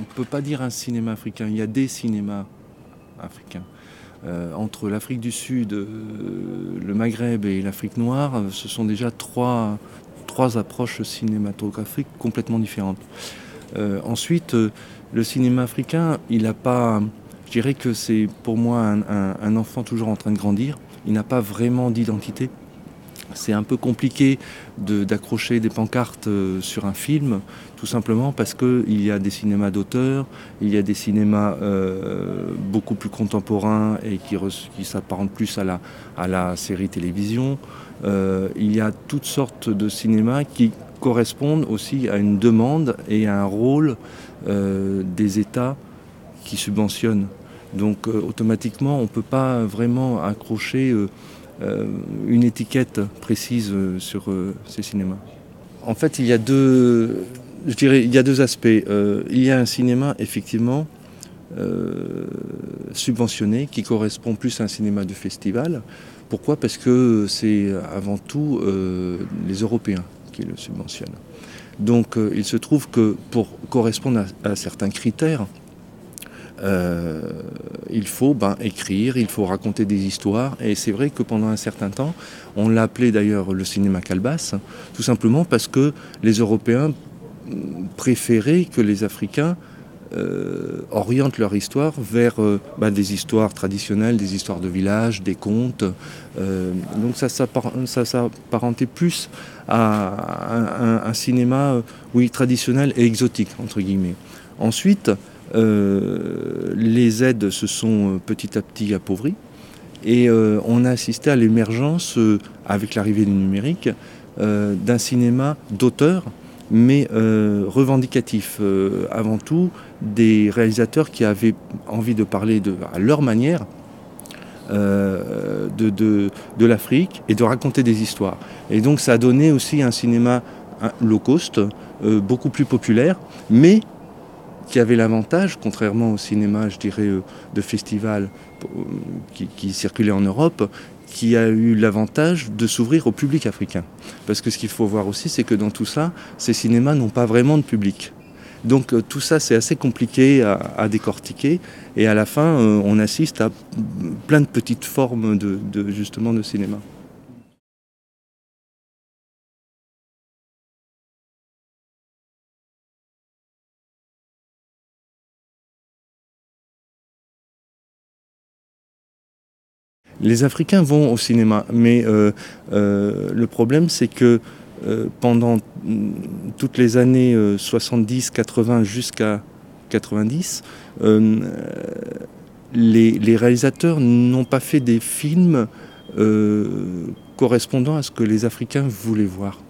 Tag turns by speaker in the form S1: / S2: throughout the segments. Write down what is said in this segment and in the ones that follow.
S1: ne peut pas dire un cinéma africain, il y a des cinémas africains. Euh, entre l'Afrique du Sud, euh, le Maghreb et l'Afrique noire, ce sont déjà trois, trois approches cinématographiques complètement différentes. ensuite, le cinéma africain, il n'a pas. Je dirais que c'est pour moi un enfant toujours en train de grandir. Il n'a pas vraiment d'identité c'est un peu compliqué d'accrocher des pancartes euh, sur un film, tout simplement parce qu'il y a des cinémas d'auteur, il y a des cinémas euh, beaucoup plus contemporains et qui, qui s'apparentent plus à la, série télévision. Euh, il y a toutes sortes de cinémas qui correspondent aussi à une demande et à un rôle des États qui subventionnent. Donc automatiquement, on ne peut pas vraiment accrocher une étiquette précise euh, sur euh, ces cinémas. En fait, il y a deux, je dirais, il y a deux aspects. il y a un cinéma effectivement subventionné qui correspond plus à un cinéma de festival. Pourquoi? Parce que c'est avant tout les Européens qui le subventionnent. Donc il se trouve que pour correspondre à certains critères, euh, il faut ben, écrire, il faut raconter des histoires. Et c'est vrai que pendant un certain temps, on l'a appelé d'ailleurs le cinéma calebasse, tout simplement parce que les Européens préféraient que les Africains euh, orientent leur histoire vers euh, ben, des histoires traditionnelles, des histoires de village, des contes. donc ça s'apparentait plus à un, cinéma oui, traditionnel et exotique, entre guillemets. Ensuite, les aides se sont euh, petit à petit appauvries et euh, on a assisté à l'émergence, avec l'arrivée du numérique, d'un cinéma d'auteur, mais revendicatif. avant tout, des réalisateurs qui avaient envie de parler de, à leur manière de, de l'Afrique et de raconter des histoires. Et donc ça a donné aussi un cinéma low cost, beaucoup plus populaire, mais qui avait l'avantage, contrairement au cinéma, je dirais, euh, de festival euh, qui, circulait en Europe, qui a eu l'avantage de s'ouvrir au public africain. Parce que ce qu'il faut voir aussi, c'est que dans tout ça, ces cinémas n'ont pas vraiment de public. Donc euh, tout ça, c'est assez compliqué à, décortiquer. Et à la fin, on assiste à plein de petites formes de, justement de cinéma. Les Africains vont au cinéma, mais euh, euh, le problème c'est que euh, pendant mm, toutes les années 70, 80 jusqu'à 90, les, réalisateurs n'ont pas fait des films correspondant à ce que les Africains voulaient voir.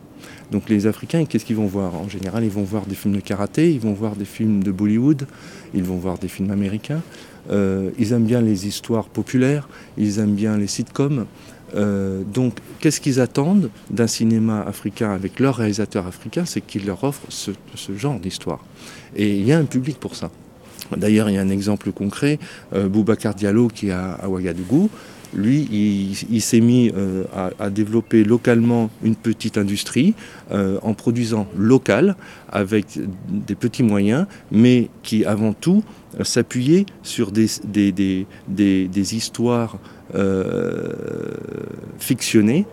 S1: Donc les Africains, qu'est-ce qu'ils vont voir? En général, ils vont voir des films de karaté, ils vont voir des films de Bollywood, ils vont voir des films américains. Euh, ils aiment bien les histoires populaires, ils aiment bien les sitcoms. Euh, donc, qu'est-ce qu'ils attendent d'un cinéma africain avec leurs réalisateurs africains C'est qu'ils leur offrent ce, genre d'histoire. Et il y a un public pour ça. D'ailleurs, il y a un exemple concret, euh, Boubacar Diallo qui est à Ouagadougou lui, il, s'est mis euh, à, développer localement une petite industrie euh, en produisant local avec des petits moyens, mais qui avant tout euh, s'appuyait sur des, histoires fictionnées,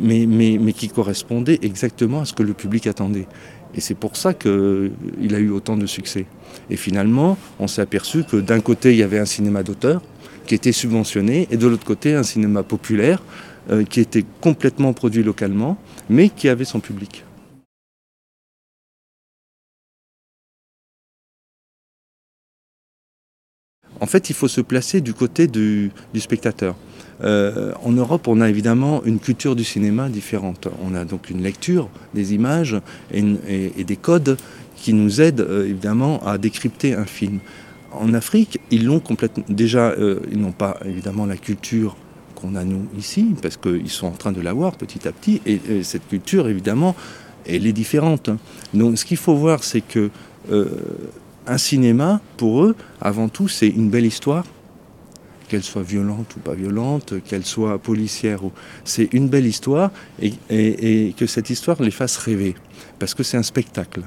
S1: mais, mais, qui correspondaient exactement à ce que le public attendait. Et c'est pour ça qu'il a eu autant de succès. Et finalement, on s'est aperçu que d'un côté, il y avait un cinéma d'auteur, qui était subventionné, et de l'autre côté un cinéma populaire euh, qui était complètement produit localement, mais qui avait son public. En fait, il faut se placer du côté du, spectateur. Euh, en Europe, on a évidemment une culture du cinéma différente. On a donc une lecture des images et, des codes qui nous aident euh, évidemment à décrypter un film en Afrique, ils l'ont complètement. Déjà, euh, ils n'ont pas évidemment la culture qu'on a nous ici, parce qu'ils sont en train de l'avoir petit à petit. Et, cette culture, évidemment, elle est différente. Donc, ce qu'il faut voir, c'est que euh, un cinéma, pour eux, avant tout, c'est une belle histoire, qu'elle soit violente ou pas violente, qu'elle soit policière ou. C'est une belle histoire et que cette histoire les fasse rêver, parce que c'est un spectacle.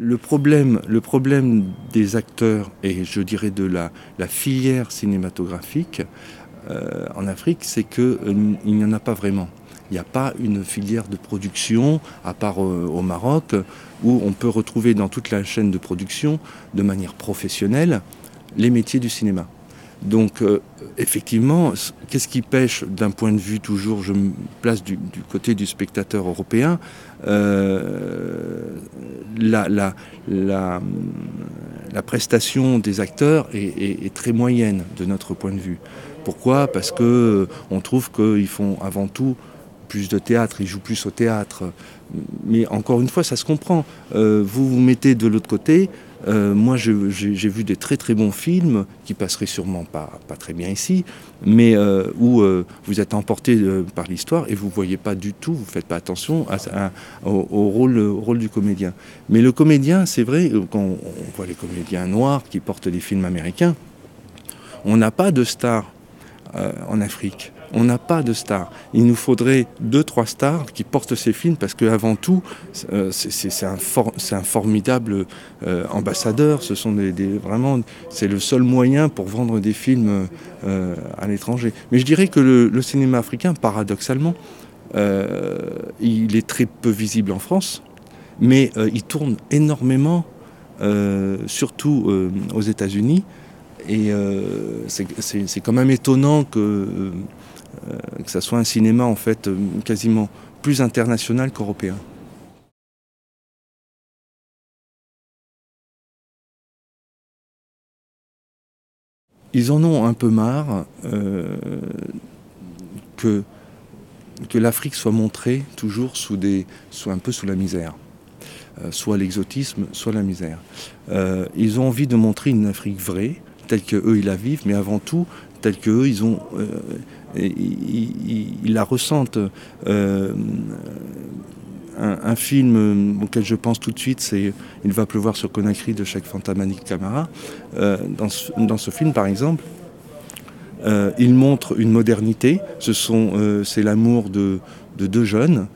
S1: Le problème, des acteurs et je dirais de la, la filière cinématographique euh, en Afrique, c'est qu'il euh, n'y en a pas vraiment. Il n'y a pas une filière de production, à part euh, au Maroc, où on peut retrouver dans toute la chaîne de production, de manière professionnelle, les métiers du cinéma. Donc euh, effectivement, qu'est-ce qui pêche d'un point de vue toujours, je me place du, côté du spectateur européen, euh, la, la, la, prestation des acteurs est, très moyenne de notre point de vue. Pourquoi? Parce que euh, on trouve qu'ils font avant tout plus de théâtre, ils jouent plus au théâtre. Mais encore une fois, ça se comprend. Vous vous mettez de l'autre côté, euh, moi, j'ai vu des très très bons films qui passeraient sûrement pas, pas très bien ici, mais euh, où euh, vous êtes emporté par l'histoire et vous voyez pas du tout, vous faites pas attention au, rôle, rôle, du comédien. Mais le comédien, c'est vrai, quand on voit les comédiens noirs qui portent des films américains, on n'a pas de stars euh, en Afrique on n'a pas de stars. Il nous faudrait deux, trois stars qui portent ces films parce qu'avant tout, euh, c'est un, for un, formidable euh, ambassadeur. C'est le seul moyen pour vendre des films euh, à l'étranger. Mais je dirais que le, cinéma africain, paradoxalement, il est très peu visible en France, mais il tourne énormément, surtout aux États-Unis. Et c'est quand même étonnant que que ça soit un cinéma en fait euh, quasiment plus international qu'européen. Ils en ont un peu marre euh, que, que l'Afrique soit montrée toujours sous des, sous un peu sous la misère, euh, soit l'exotisme, soit la misère. Euh, ils ont envie de montrer une Afrique vraie, telle que eux ils la vivent, mais avant tout telle que eux ils ont euh, ils, la ressentent. Euh, un, film auquel je pense tout de suite, c'est Il va pleuvoir sur Conakry de Cheikh Fantamani Camara. Euh, dans, ce, film, par exemple, euh, il montre une modernité. Ce sont, c'est l'amour de, de, deux jeunes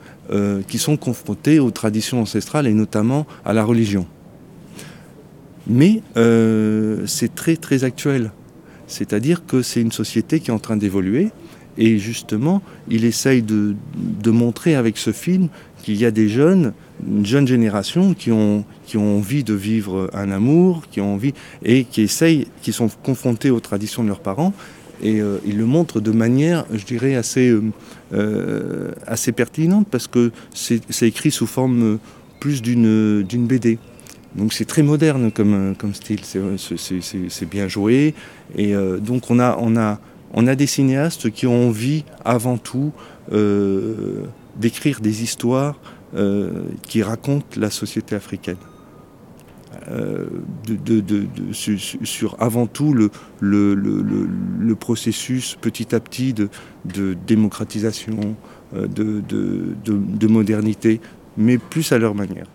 S1: qui sont confrontés aux traditions ancestrales et notamment à la religion. Mais c'est très très actuel. C'est-à-dire que c'est une société qui est en train d'évoluer et justement, il essaye de, montrer avec ce film qu'il y a des jeunes, une jeune génération qui ont, qui ont envie de vivre un amour, qui ont envie et qui essayent, qui sont confrontés aux traditions de leurs parents. Et euh, il le montre de manière, je dirais, assez, euh, assez pertinente parce que c'est écrit sous forme plus d'une BD. Donc c'est très moderne comme, comme style, c'est bien joué. Et euh, donc on a, on a on a des cinéastes qui ont envie, avant tout, euh, d'écrire des histoires euh, qui racontent la société africaine. Euh, sur, avant tout le, processus petit à petit de, démocratisation, de modernité, mais plus à leur manière.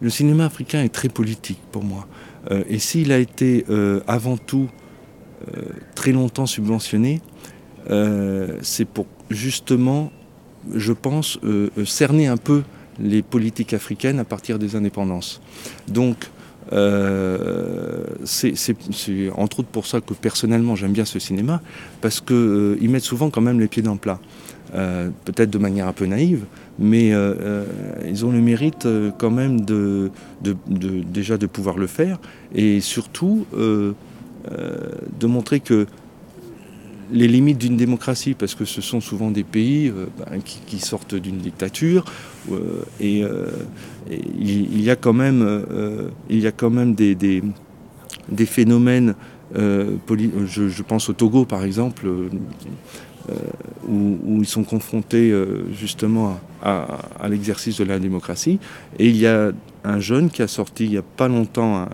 S1: Le cinéma africain est très politique pour moi. Euh, et s'il a été euh, avant tout euh, très longtemps subventionné, c'est pour justement, je pense, cerner un peu les politiques africaines à partir des indépendances. Donc, c'est entre autres pour ça que personnellement j'aime bien ce cinéma, parce qu'ils mettent souvent quand même les pieds dans le plat. Peut-être de manière un peu naïve, mais euh, euh, ils ont le mérite euh, quand même de, déjà de pouvoir le faire et surtout de montrer que les limites d'une démocratie, parce que ce sont souvent des pays ben, qui, sortent d'une dictature, et, il, y a quand même, il y a quand même des phénomènes, je, je, pense au Togo par exemple, euh, où, ils sont confrontés euh, justement à, l'exercice de la démocratie. Et il y a un jeune qui a sorti il n'y a pas longtemps un,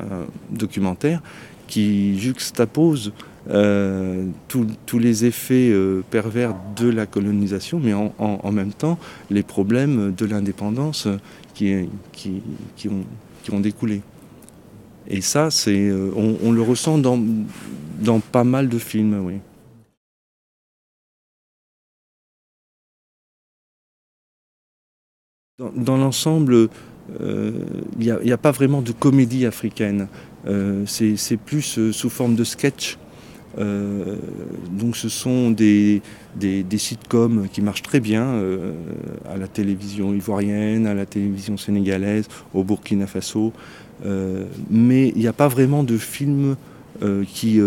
S1: documentaire qui juxtapose euh, tous les effets euh, pervers de la colonisation, mais en, même temps les problèmes de l'indépendance qui ont découlé. Et ça, c'est, on, on, le ressent dans, pas mal de films, oui. Dans, l'ensemble, il euh, n'y a, pas vraiment de comédie africaine. Euh, c'est plus euh, sous forme de sketch. Euh, donc ce sont des, des, sitcoms qui marchent très bien euh, à la télévision ivoirienne, à la télévision sénégalaise, au Burkina Faso. Euh, mais il n'y a pas vraiment de films qui,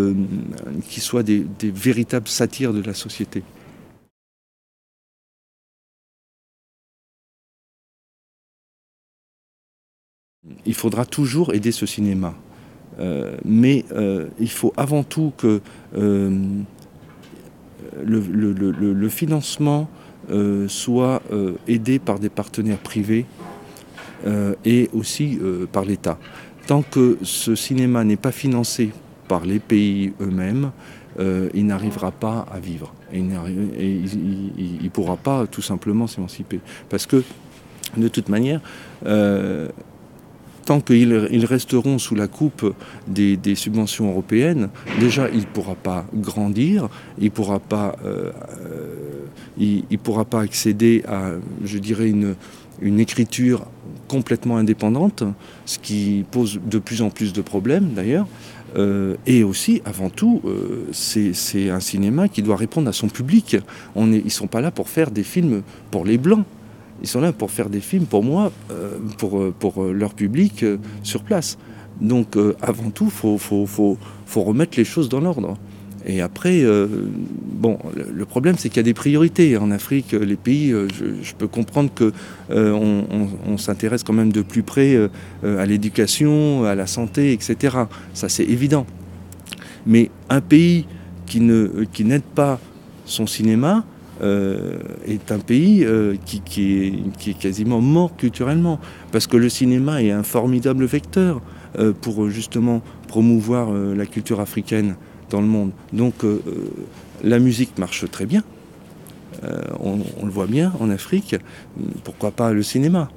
S1: qui soient des véritables satires de la société. Il faudra toujours aider ce cinéma. Euh, mais euh, il faut avant tout que euh, le, financement soit aidé par des partenaires privés et aussi par l'État. Tant que ce cinéma n'est pas financé par les pays eux-mêmes, il n'arrivera pas à vivre. Il ne pourra pas tout simplement s'émanciper. Parce que, de toute manière, tant qu'ils resteront sous la coupe des, subventions européennes, déjà il ne pourra pas grandir, il ne pourra pas, euh, il, il pourra pas accéder à, je dirais, une, écriture complètement indépendante, ce qui pose de plus en plus de problèmes d'ailleurs. Euh, et aussi, avant tout, euh, c'est un cinéma qui doit répondre à son public. Ils ne sont pas là pour faire des films pour les blancs. Ils sont là pour faire des films, pour moi, euh, pour, pour leur public euh, sur place. Donc, euh, avant tout, il faut, remettre les choses dans l'ordre. Et après, euh, bon, le, problème, c'est qu'il y a des priorités. En Afrique, les pays, euh, je, peux comprendre qu'on euh, on, on s'intéresse quand même de plus près à l'éducation, à la santé, etc. Ça, c'est évident. Mais un pays qui n'aide pas son cinéma, euh, est un pays euh, qui, est, quasiment mort culturellement, parce que le cinéma est un formidable vecteur euh, pour justement promouvoir la culture africaine dans le monde. Donc la musique marche très bien, on, le voit bien en Afrique, pourquoi pas le cinéma?